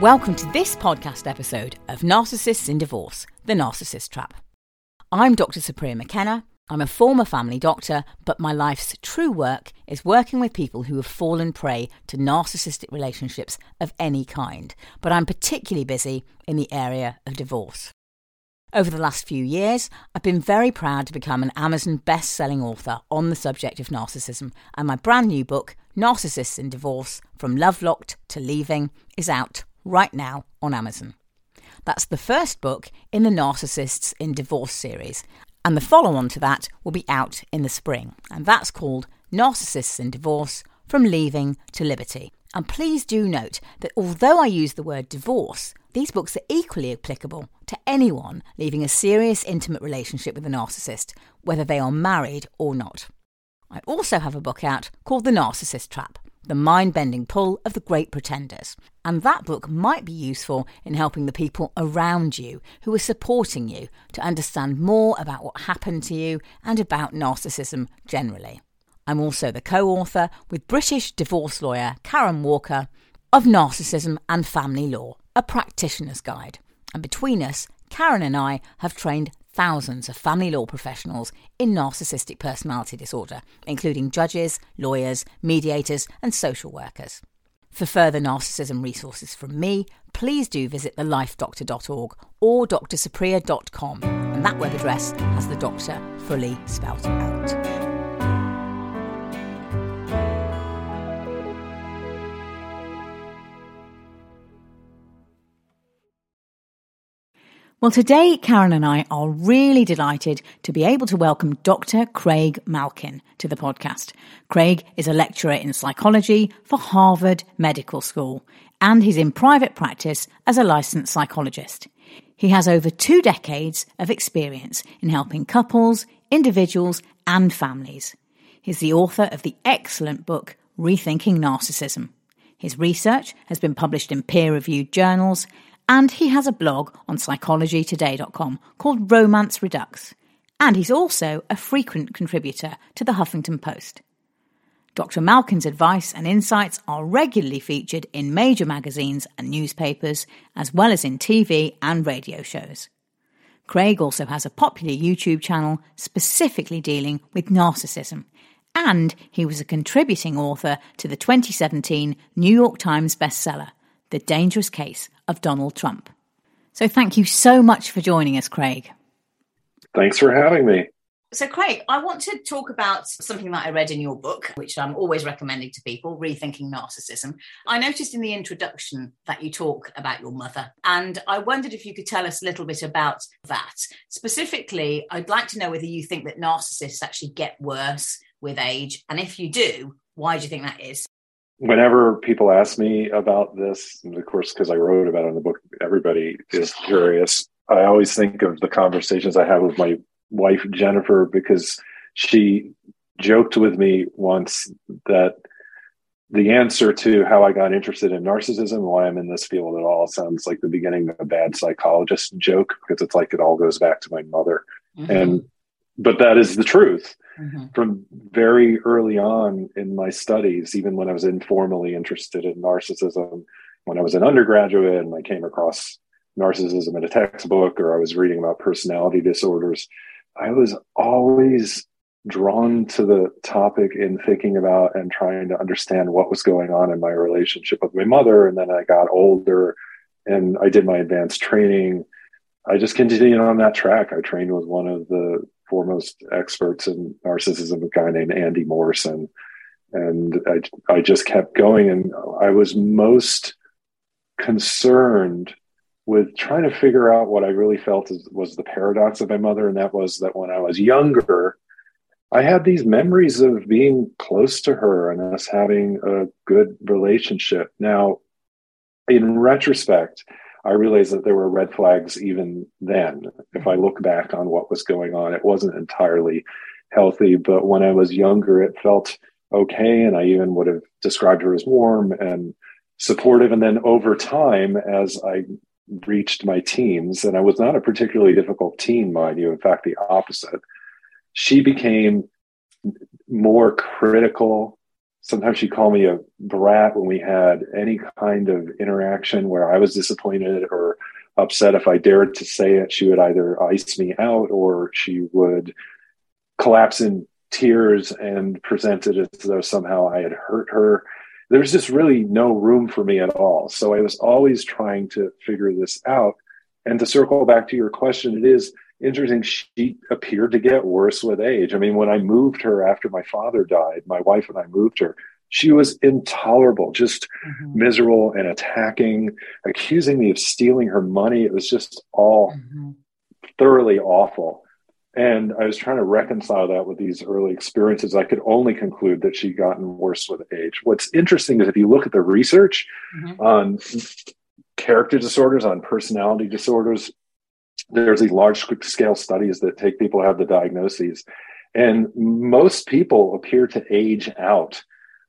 Welcome to this podcast episode of Narcissists in Divorce The Narcissist Trap. I'm Dr. Supriya McKenna. I'm a former family doctor, but my life's true work is working with people who have fallen prey to narcissistic relationships of any kind. But I'm particularly busy in the area of divorce. Over the last few years, I've been very proud to become an Amazon best selling author on the subject of narcissism, and my brand new book, Narcissists in Divorce From Love Locked to Leaving, is out right now on Amazon. That's the first book in the Narcissists in Divorce series, and the follow on to that will be out in the spring, and that's called Narcissists in Divorce From Leaving to Liberty. And please do note that although I use the word divorce, these books are equally applicable to anyone leaving a serious intimate relationship with a narcissist, whether they are married or not. I also have a book out called The Narcissist Trap, the mind bending pull of the great pretenders. And that book might be useful in helping the people around you who are supporting you to understand more about what happened to you and about narcissism generally. I'm also the co author with British divorce lawyer Karen Walker of Narcissism and Family Law, a practitioner's guide. And between us, Karen and I have trained thousands of family law professionals in narcissistic personality disorder, including judges, lawyers, mediators, and social workers. For further narcissism resources from me, please do visit thelifedoctor.org or drsupriya.com, and that web address has the doctor fully spelt out. Well, today, Karen and I are really delighted to be able to welcome Dr. Craig Malkin to the podcast. Craig is a lecturer in psychology for Harvard Medical School, and he's in private practice as a licensed psychologist. He has over two decades of experience in helping couples, individuals, and families. He's the author of the excellent book, Rethinking Narcissism. His research has been published in peer reviewed journals and he has a blog on psychologytoday.com called Romance Redux. And he's also a frequent contributor to the Huffington Post. Dr. Malkin's advice and insights are regularly featured in major magazines and newspapers, as well as in TV and radio shows. Craig also has a popular YouTube channel specifically dealing with narcissism, and he was a contributing author to the 2017 New York Times bestseller, The Dangerous Case of Donald Trump. So thank you so much for joining us, Craig. Thanks for having me. So, Craig, I want to talk about something that I read in your book, which I'm always recommending to people Rethinking Narcissism. I noticed in the introduction that you talk about your mother, and I wondered if you could tell us a little bit about that. Specifically, I'd like to know whether you think that narcissists actually get worse with age, and if you do, why do you think that is? Whenever people ask me about this, of course, because I wrote about it in the book, everybody is curious. I always think of the conversations I have with my wife, Jennifer, because she joked with me once that the answer to how I got interested in narcissism, why I'm in this field at all, sounds like the beginning of a bad psychologist joke because it's like it all goes back to my mother. Mm-hmm. And but that is the truth mm-hmm. from very early on in my studies, even when I was informally interested in narcissism, when I was an undergraduate and I came across narcissism in a textbook or I was reading about personality disorders, I was always drawn to the topic in thinking about and trying to understand what was going on in my relationship with my mother. And then I got older and I did my advanced training. I just continued on that track. I trained with one of the foremost experts in narcissism, a guy named Andy Morrison. And I, I just kept going. And I was most concerned with trying to figure out what I really felt was the paradox of my mother. And that was that when I was younger, I had these memories of being close to her and us having a good relationship. Now, in retrospect, I realized that there were red flags even then. If I look back on what was going on, it wasn't entirely healthy. But when I was younger, it felt okay. And I even would have described her as warm and supportive. And then over time, as I reached my teens, and I was not a particularly difficult teen, mind you, in fact, the opposite, she became more critical, sometimes she'd call me a brat when we had any kind of interaction where I was disappointed or upset. If I dared to say it, she would either ice me out or she would collapse in tears and present it as though somehow I had hurt her. There's just really no room for me at all. So I was always trying to figure this out. And to circle back to your question, it is interesting. She appeared to get worse with age. I mean, when I moved her after my father died, my wife and I moved her, she was intolerable, just mm-hmm. miserable and attacking, accusing me of stealing her money. It was just all mm-hmm. thoroughly awful. And I was trying to reconcile that with these early experiences. I could only conclude that she'd gotten worse with age. What's interesting is if you look at the research mm-hmm. on character disorders, on personality disorders, there's these large scale studies that take people who have the diagnoses. And most people appear to age out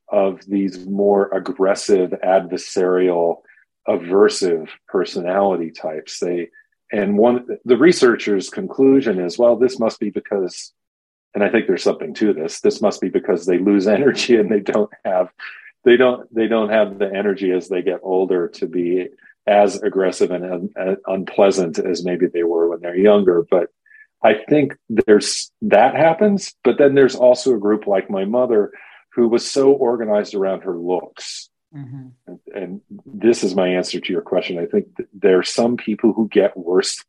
of these more aggressive, adversarial, aversive personality types. They and one the researchers' conclusion is, well, this must be because, and I think there's something to this. This must be because they lose energy and they don't have they don't they don't have the energy as they get older to be as aggressive and un, unpleasant as maybe they were when they're younger. But I think there's that happens, but then there's also a group like my mother who was so organized around her looks. Mm-hmm. And, and, this is my answer to your question. I think there are some people who get worse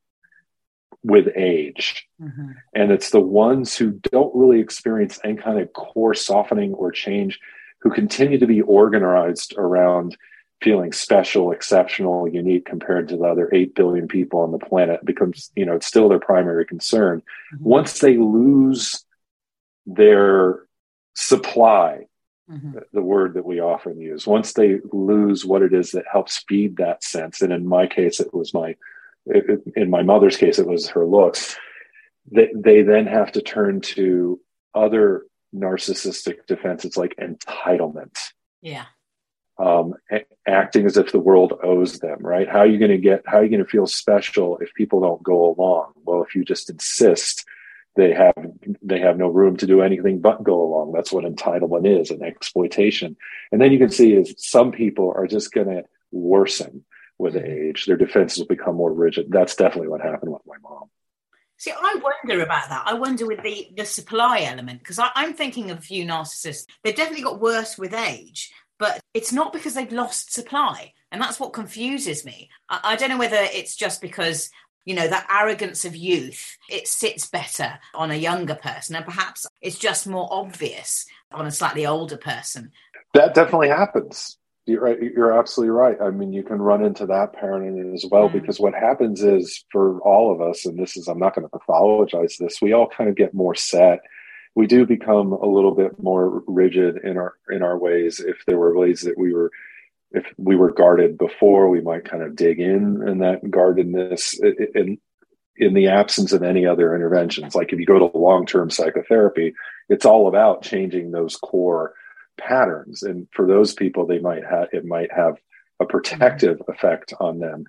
with age. Mm-hmm. And it's the ones who don't really experience any kind of core softening or change who continue to be organized around feeling special, exceptional, unique compared to the other 8 billion people on the planet becomes, you know, it's still their primary concern. Mm-hmm. Once they lose their supply mm-hmm. the word that we often use once they lose what it is that helps feed that sense and in my case it was my it, in my mother's case it was her looks they, they then have to turn to other narcissistic defenses like entitlement yeah um, acting as if the world owes them right how are you going to get how are you going to feel special if people don't go along well if you just insist they have they have no room to do anything but go along. That's what entitlement is, and exploitation. And then you can see is some people are just going to worsen with mm-hmm. age. Their defenses will become more rigid. That's definitely what happened with my mom. See, I wonder about that. I wonder with the the supply element because I'm thinking of a few narcissists. They've definitely got worse with age, but it's not because they've lost supply. And that's what confuses me. I, I, don't know whether it's just because you know that arrogance of youth it sits better on a younger person and perhaps it's just more obvious on a slightly older person that definitely happens you're right you're absolutely right i mean you can run into that parenting as well mm. because what happens is for all of us and this is i'm not going to pathologize this we all kind of get more set we do become a little bit more rigid in our in our ways if there were ways that we were if we were guarded before, we might kind of dig in in that guardedness in in the absence of any other interventions. Like if you go to long term psychotherapy, it's all about changing those core patterns, and for those people, they might have it might have a protective effect on them.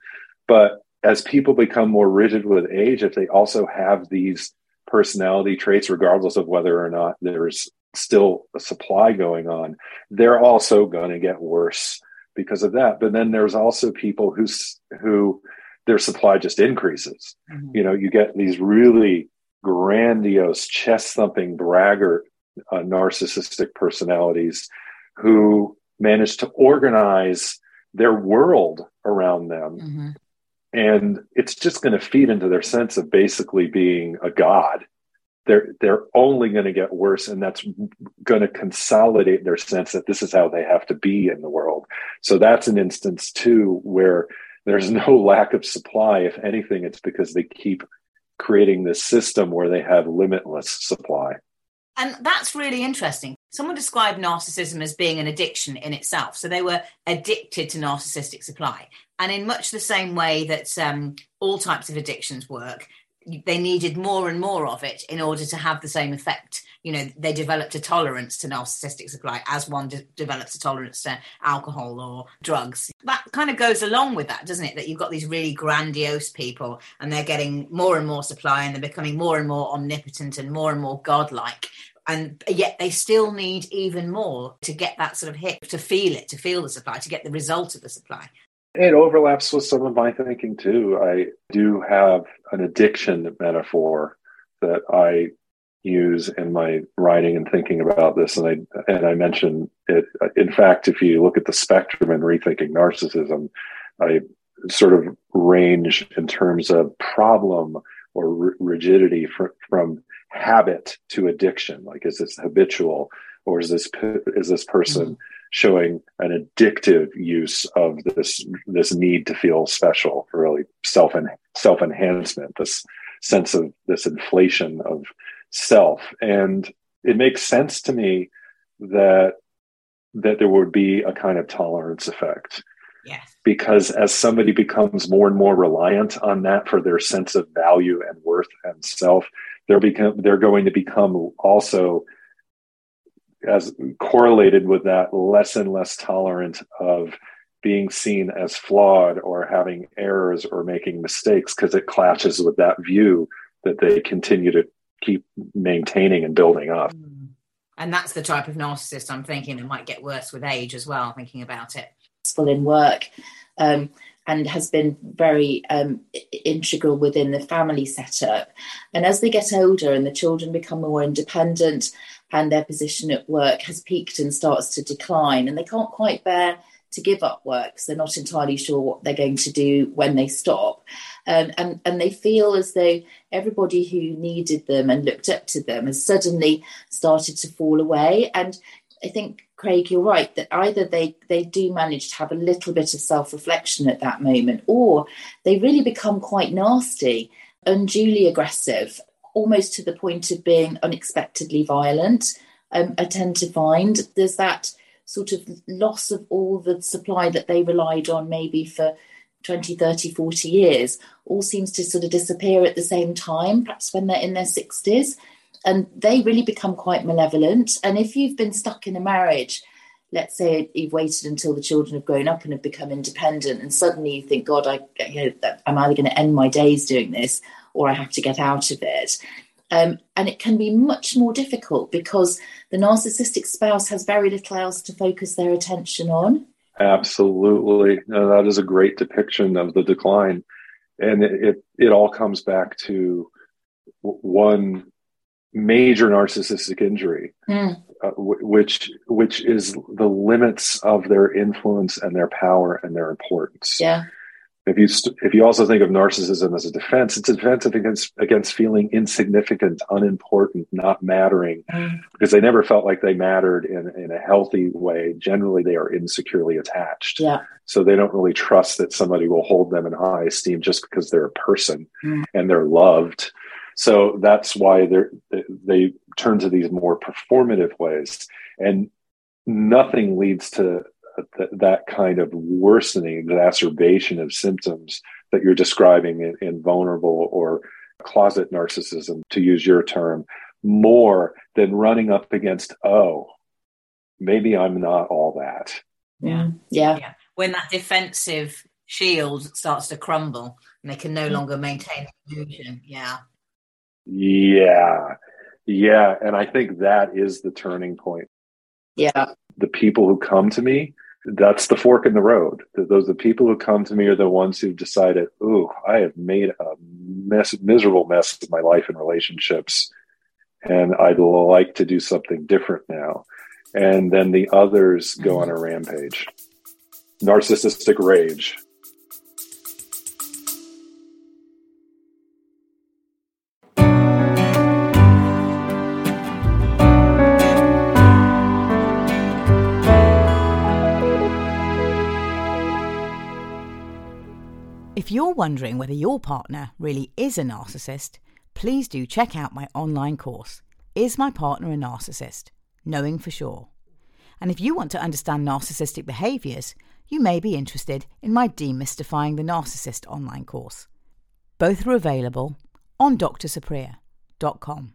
But as people become more rigid with age, if they also have these personality traits, regardless of whether or not there's still a supply going on, they're also going to get worse because of that. But then there's also people who who their supply just increases. Mm-hmm. You know, you get these really grandiose, chest thumping, braggart, uh, narcissistic personalities who manage to organize their world around them. Mm-hmm. And it's just going to feed into their sense of basically being a god. They're they're only going to get worse and that's going to consolidate their sense that this is how they have to be in the world. So that's an instance too where there's no lack of supply. If anything it's because they keep creating this system where they have limitless supply. And that's really interesting. Someone described narcissism as being an addiction in itself. So they were addicted to narcissistic supply and in much the same way that um, all types of addictions work they needed more and more of it in order to have the same effect. You know, they developed a tolerance to narcissistic supply as one de- develops a tolerance to alcohol or drugs. That kind of goes along with that, doesn't it? That you've got these really grandiose people and they're getting more and more supply and they're becoming more and more omnipotent and more and more godlike. and yet they still need even more to get that sort of hit to feel it to feel the supply to get the result of the supply it overlaps with some of my thinking too. I do have an addiction metaphor that i use in my writing and thinking about this and i and i mention it. In fact if you look at the spectrum in rethinking narcissism i sort of range in terms of problem or rigidity fr- from habit to addiction. Like is this habitual or is this is this person mm-hmm. Showing an addictive use of this this need to feel special really self and self enhancement this sense of this inflation of self and it makes sense to me that that there would be a kind of tolerance effect Yes. Because as somebody becomes more and more reliant on that for their sense of value and worth and self, they're become they're going to become also as correlated with that less and less tolerant of being seen as flawed or having errors or making mistakes because it clashes with that view that they continue to keep maintaining and building up. Mm. And that's the type of narcissist I'm thinking that might get worse with age as well, thinking about it in work um, and has been very um, integral within the family setup. And as they get older and the children become more independent and their position at work has peaked and starts to decline, and they can't quite bear to give up work, because they're not entirely sure what they're going to do when they stop. Um, and, and they feel as though everybody who needed them and looked up to them has suddenly started to fall away. And I think Craig, you're right that either they they do manage to have a little bit of self reflection at that moment, or they really become quite nasty, unduly aggressive, almost to the point of being unexpectedly violent. Um, I tend to find there's that sort of loss of all the supply that they relied on maybe for 20, 30, 40 years, all seems to sort of disappear at the same time, perhaps when they're in their 60s and they really become quite malevolent. And if you've been stuck in a marriage, let's say you've waited until the children have grown up and have become independent, and suddenly you think, God, I, you know, I'm either going to end my days doing this or I have to get out of it. Um, and it can be much more difficult because the narcissistic spouse has very little else to focus their attention on. Absolutely. No, that is a great depiction of the decline. And it, it, it all comes back to one major narcissistic injury, mm. uh, w- which which is the limits of their influence and their power and their importance. Yeah. If you st- if you also think of narcissism as a defense, it's a defense against against feeling insignificant, unimportant, not mattering, mm. because they never felt like they mattered in in a healthy way. Generally, they are insecurely attached. Yeah. So they don't really trust that somebody will hold them in high esteem just because they're a person mm. and they're loved so that's why they they turn to these more performative ways, and nothing leads to th- that kind of worsening, exacerbation of symptoms that you're describing in, in vulnerable or closet narcissism, to use your term, more than running up against, oh, maybe I'm not all that. Yeah. Yeah. yeah. When that defensive shield starts to crumble and they can no mm-hmm. longer maintain illusion. Yeah. Yeah. Yeah. And I think that is the turning point. Yeah. The people who come to me, that's the fork in the road. Those the people who come to me are the ones who've decided, "Ooh, I have made a mess, miserable mess of my life and relationships, and I'd like to do something different now." And then the others go on a mm-hmm. rampage, narcissistic rage. If you're wondering whether your partner really is a narcissist, please do check out my online course, Is My Partner a Narcissist? Knowing for Sure. And if you want to understand narcissistic behaviours, you may be interested in my Demystifying the Narcissist online course. Both are available on drsupriya.com.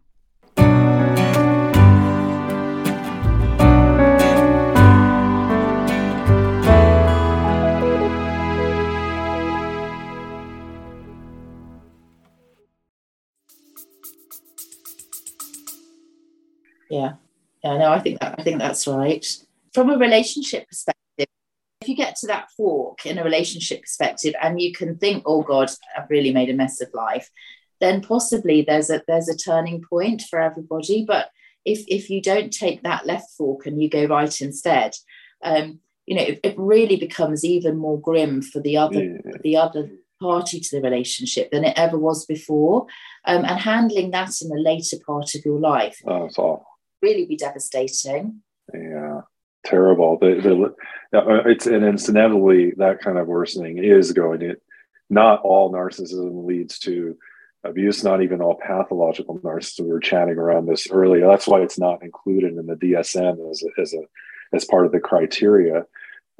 Yeah. Yeah, no, I think that I think that's right. From a relationship perspective, if you get to that fork in a relationship perspective and you can think, oh God, I've really made a mess of life, then possibly there's a there's a turning point for everybody. But if if you don't take that left fork and you go right instead, um, you know, it, it, really becomes even more grim for the other yeah. the other party to the relationship than it ever was before. Um, and handling that in a later part of your life oh. Really be devastating. Yeah, terrible. Uh, it's and it's inevitably that kind of worsening is going It Not all narcissism leads to abuse. Not even all pathological narcissism. We were chatting around this earlier. That's why it's not included in the DSM as a, as a as part of the criteria.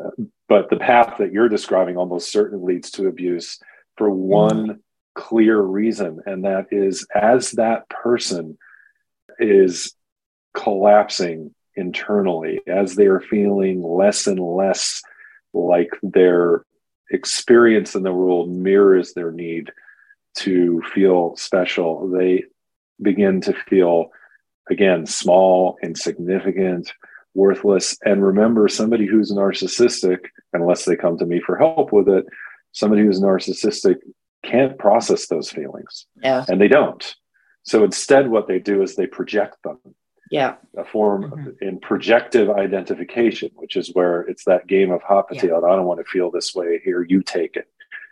Uh, but the path that you're describing almost certainly leads to abuse for one clear reason, and that is as that person is collapsing internally, as they are feeling less and less like their experience in the world mirrors their need to feel special, they begin to feel again small, insignificant, worthless. And remember, somebody who's narcissistic, unless they come to me for help with it, somebody who's narcissistic can't process those feelings. Yeah. And they don't. So instead, what they do is they project them. Yeah. A form mm-hmm. in projective identification, which is where it's that game of hot potato. Yeah. I don't want to feel this way. Here, you take it.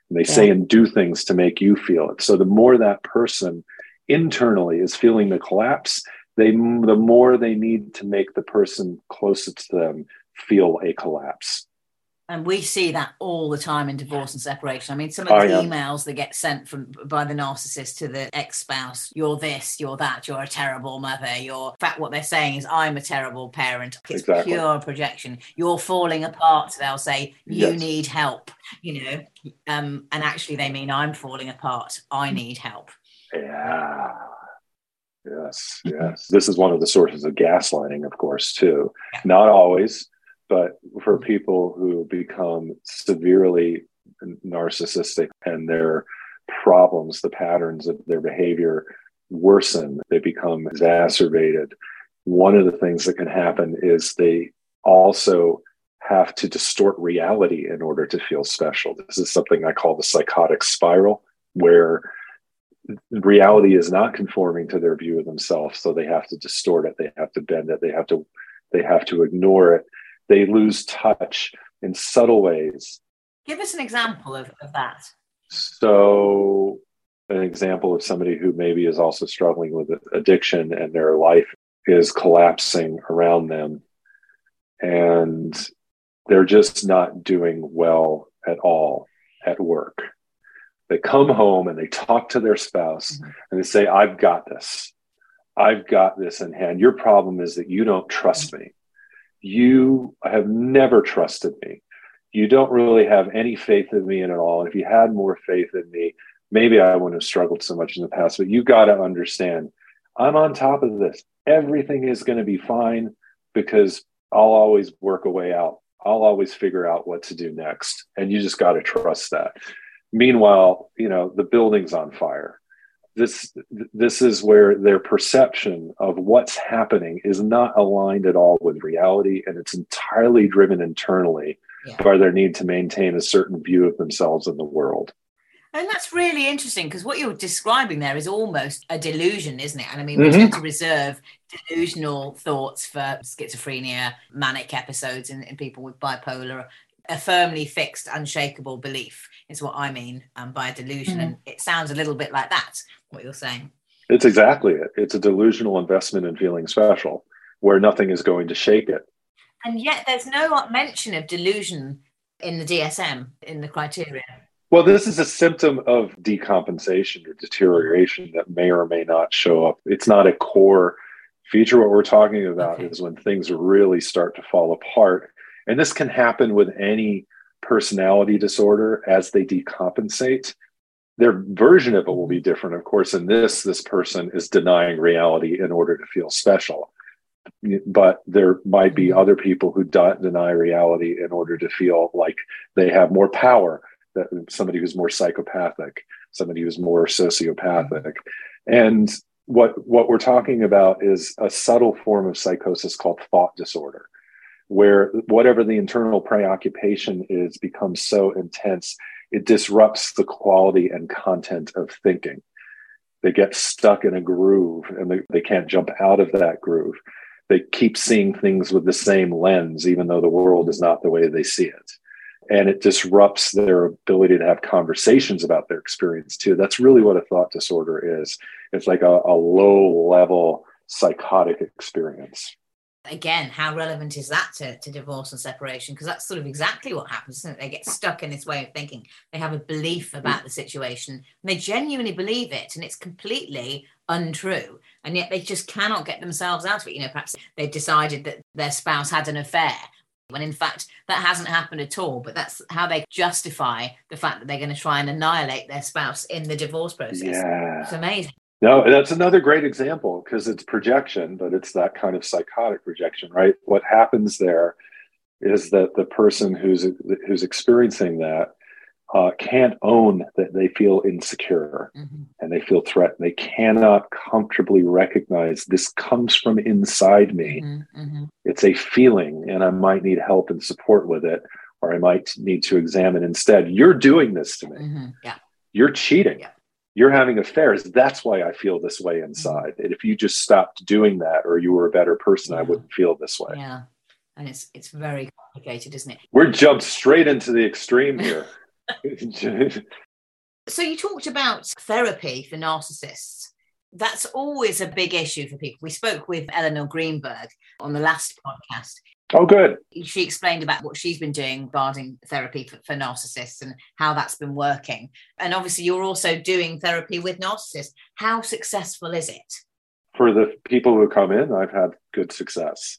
And they yeah. say and do things to make you feel it. So the more that person internally is feeling the collapse, they the more they need to make the person closest to them feel a collapse and we see that all the time in divorce and separation. I mean, some of the oh, yeah. emails that get sent from by the narcissist to the ex-spouse, you're this, you're that, you're a terrible mother, you're in fact what they're saying is I'm a terrible parent. It's exactly. pure projection. You're falling apart. They'll say, You yes. need help, you know. Um, and actually they mean I'm falling apart. I need help. Yeah. Yes, yes. This is one of the sources of gaslighting, of course, too. Yeah. Not always, but for people who become severely narcissistic and their problems, the patterns of their behavior worsen, they become exacerbated. One of the things that can happen is they also have to distort reality in order to feel special. This is something I call the psychotic spiral, where reality is not conforming to their view of themselves so they have to distort it they have to bend it they have to they have to ignore it they lose touch in subtle ways give us an example of, of that so an example of somebody who maybe is also struggling with addiction and their life is collapsing around them and they're just not doing well at all at work they come home and they talk to their spouse mm-hmm. and they say, I've got this. I've got this in hand. Your problem is that you don't trust me. You have never trusted me. You don't really have any faith in me at all. If you had more faith in me, maybe I wouldn't have struggled so much in the past. But you got to understand, I'm on top of this. Everything is going to be fine because I'll always work a way out. I'll always figure out what to do next. And you just got to trust that. Meanwhile, you know, the building's on fire. This this is where their perception of what's happening is not aligned at all with reality, and it's entirely driven internally yeah. by their need to maintain a certain view of themselves in the world. And that's really interesting because what you're describing there is almost a delusion, isn't it? And I mean, we mm-hmm. tend to reserve delusional thoughts for schizophrenia, manic episodes and, in people with bipolar, a firmly fixed, unshakable belief is what I mean um, by a delusion. Mm-hmm. And it sounds a little bit like that, what you're saying. It's exactly it. It's a delusional investment in feeling special where nothing is going to shake it. And yet there's no mention of delusion in the DSM, in the criteria. Well, this is a symptom of decompensation or deterioration that may or may not show up. It's not a core feature. What we're talking about okay. is when things really start to fall apart. And this can happen with any personality disorder as they decompensate their version of it will be different. Of course in this this person is denying reality in order to feel special. But there might be mm-hmm. other people who deny reality in order to feel like they have more power that somebody who's more psychopathic somebody who's more sociopathic. Mm-hmm. And what what we're talking about is a subtle form of psychosis called thought disorder where whatever the internal preoccupation is becomes so intense it disrupts the quality and content of thinking. They get stuck in a groove and they, they can't jump out of that groove. They keep seeing things with the same lens even though the world is not the way they see it. And it disrupts their ability to have conversations about their experience too. That's really what a thought disorder is. It's like a, a low level psychotic experience again how relevant is that to, to divorce and separation? Because that's sort of exactly what happens they get stuck in this way of thinking. They have a belief mm. about the situation and they genuinely believe it and it's completely untrue and yet they just cannot get themselves out of it. You know perhaps they've decided that their spouse had an affair when in fact that hasn't happened at all but that's how they justify the fact that they're going to try and annihilate their spouse in the divorce process. Yeah. it's amazing no that's another great example because it's projection but it's that kind of psychotic projection right what happens there is that the person who's who's experiencing that uh, can't own that they feel insecure mm-hmm. and they feel threatened. They cannot comfortably recognize this comes from inside me. Mm-hmm. Mm-hmm. It's a feeling, and I might need help and support with it, or I might need to examine instead. You're doing this to me. Mm-hmm. Yeah. You're cheating. Yeah. You're having affairs. That's why I feel this way mm-hmm. inside. And if you just stopped doing that, or you were a better person, yeah. I wouldn't feel this way. Yeah. And it's it's very complicated, isn't it? We're jumped straight into the extreme here. so you talked about therapy for narcissists. That's always a big issue for people. We spoke with Elinor Greenberg on the last podcast. Oh, good. She explained about what she's been doing regarding therapy for, for, narcissists and how that's been working. And obviously, you're also doing therapy with narcissists. How successful is it? For the people who come in, I've had good success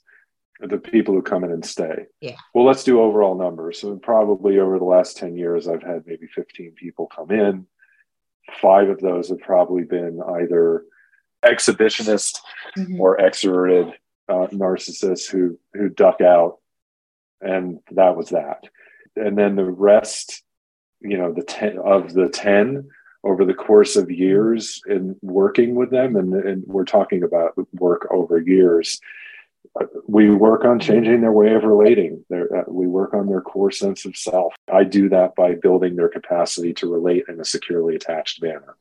the people who come in and stay. Yeah. Well, let's do overall numbers. So probably over the last 10 years, I've had maybe 15 people come in. Five of those have probably been either exhibitionist mm-hmm. or extroverted uh, narcissists who who duck out, and that was that. And then the rest, you know, the ten of the ten over the course of years in working with them, and, and we're talking about work over years we work on changing their way of relating. Uh, we work on their core sense of self. I do that by building their capacity to relate in a securely attached manner.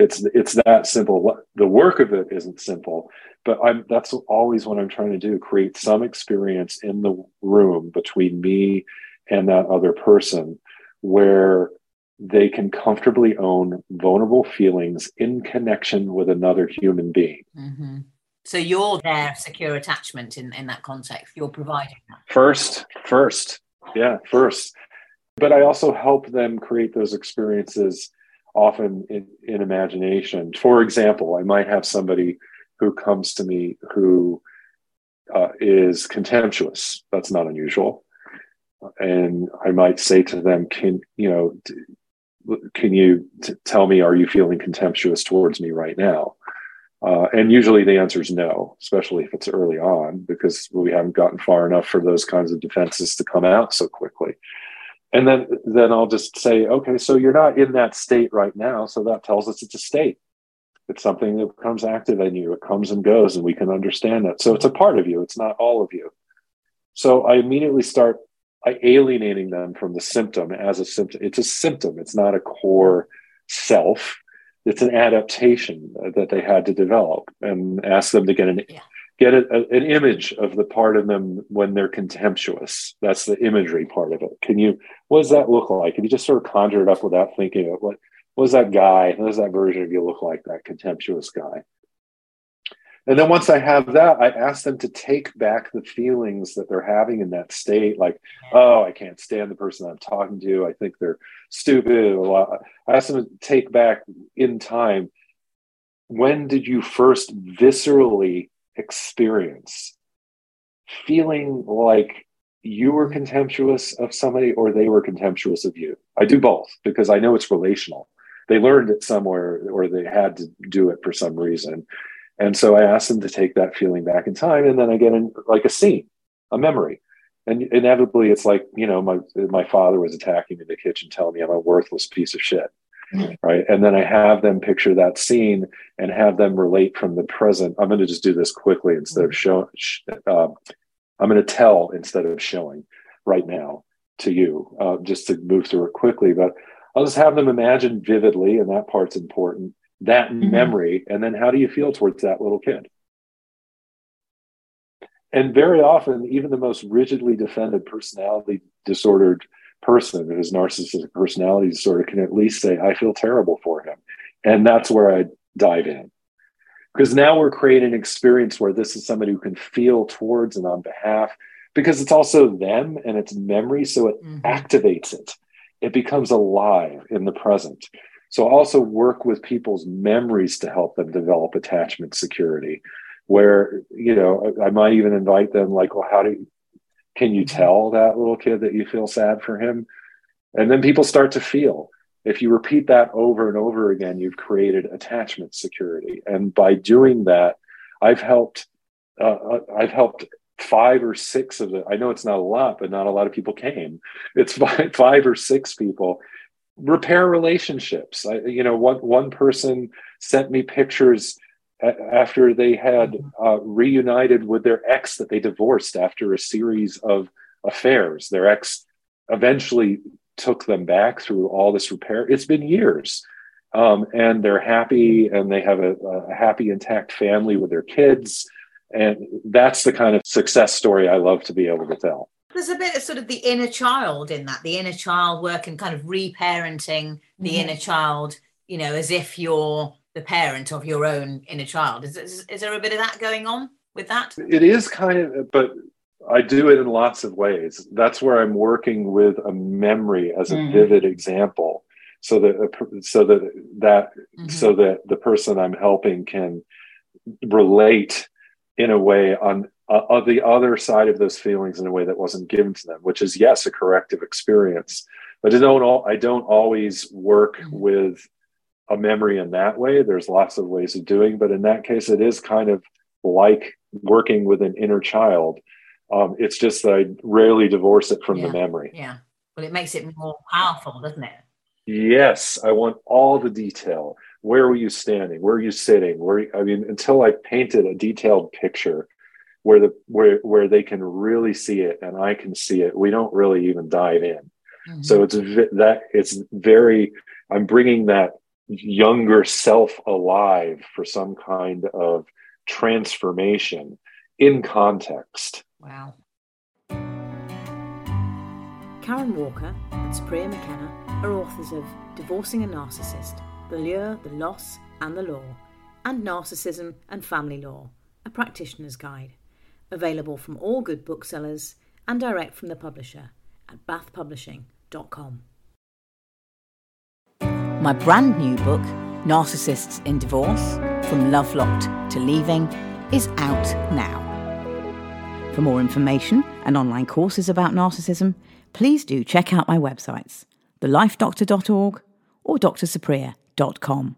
It's it's that simple. The work of it isn't simple, but I'm that's always what I'm trying to do: create some experience in the room between me and that other person, where they can comfortably own vulnerable feelings in connection with another human being. Mm-hmm so you're their secure attachment in, in that context. You're providing that. First, first. Yeah, first. But I also help them create those experiences often in, in imagination. For example, I might have somebody who comes to me who uh, is contemptuous. That's not unusual. And I might say to them, can, you know, can you t- tell me, are you feeling contemptuous towards me right now? Uh, and usually the answer is no, especially if it's early on, because we haven't gotten far enough for those kinds of defenses to come out so quickly. And then, then I'll just say, okay, so you're not in that state right now. So that tells us it's a state. It's something that becomes active in you. It comes and goes, and we can understand that. So it's a part of you. It's not all of you. So I immediately start alienating them from the symptom as a symptom. It's a symptom. It's not a core self it's an adaptation that they had to develop and ask them to get an yeah. Get a, a, an image of the part of them when they're contemptuous that's the imagery part of it can you what does that look like can you just sort of conjure it up without thinking of what what does that guy what does that version of you look like that contemptuous guy and then once I have that, I ask them to take back the feelings that they're having in that state, like, oh, I can't stand the person I'm talking to. I think they're stupid. I ask them to take back in time. When did you first viscerally experience feeling like you were contemptuous of somebody or they were contemptuous of you? I do both because I know it's relational. They learned it somewhere or they had to do it for some reason and so I asked them to take that feeling back in time, and then I get in like a scene, a memory. And inevitably, it's like you know, my my father was attacking me in the kitchen, telling me I'm a worthless piece of shit. Right? And then I have them picture that scene and have them relate from the present. I'm going to just do this quickly instead of show. Uh, I'm going to tell instead of showing right now to you, uh, just to move through it quickly. But I'll just have them imagine vividly, and that part's important. That mm-hmm. memory, and then how do you feel towards that little kid? And very often, even the most rigidly defended personality disordered person who has narcissistic personality disorder can at least say, I feel terrible for him. And that's where I dive in. Because now we're creating an experience where this is somebody who can feel towards and on behalf, because it's also them and it's memory. So it mm-hmm. activates it, it becomes alive in the present. So also work with people's memories to help them develop attachment security. Where, you know, I might even invite them, like, well, how do you, can you tell that little kid that you feel sad for him? And then people start to feel. If you repeat that over and over again, you've created attachment security. And by doing that, I've helped. Uh, uh I've helped five or six of the. I know it's not a lot, but not a lot of people came. It's five, five or six people repair relationships. I, you know, one one person sent me pictures after they had uh, reunited with their ex that they divorced after a series of affairs. Their ex eventually took them back through all this repair. It's been years. Um, and they're happy and they have a, a happy, intact family with their kids. And that's the kind of success story I love to be able to tell. There's a bit of sort of the inner child in that, the inner child work and kind of reparenting the mm-hmm. inner child, you know, as if you're the parent of your own inner child. Is, is, is there a bit of that going on with that? It is kind of, but I do it in lots of ways. That's where I'm working with a memory as a mm-hmm. vivid example, so that so that that mm-hmm. so that the person I'm helping can relate in a way on uh, on the other side of those feelings in a way that wasn't given to them, which is yes, a corrective experience. But I don't I don't always work mm-hmm. with a memory in that way. There's lots of ways of doing, but in that case, it is kind of like working with an inner child. Um, it's just that I rarely divorce it from yeah. the memory. Yeah. Well, it makes it more powerful, doesn't it? Yes. I want all the detail. Where were you standing? Where are you sitting? Where I mean, until I painted a detailed picture where the where where they can really see it and I can see it, we don't really even dive in. Mm-hmm. So it's that it's very. I'm bringing that younger self alive for some kind of transformation in context. Wow. Karen Walker and Supriya McKenna are authors of Divorcing a Narcissist The Lure, the Loss, and the Law, and Narcissism and Family Law, a practitioner's guide. Available from all good booksellers and direct from the publisher at bathpublishing.com. My brand new book, Narcissists in Divorce From Love Locked to Leaving, is out now. For more information and online courses about narcissism, please do check out my websites, thelifedoctor.org or drsupriya.com.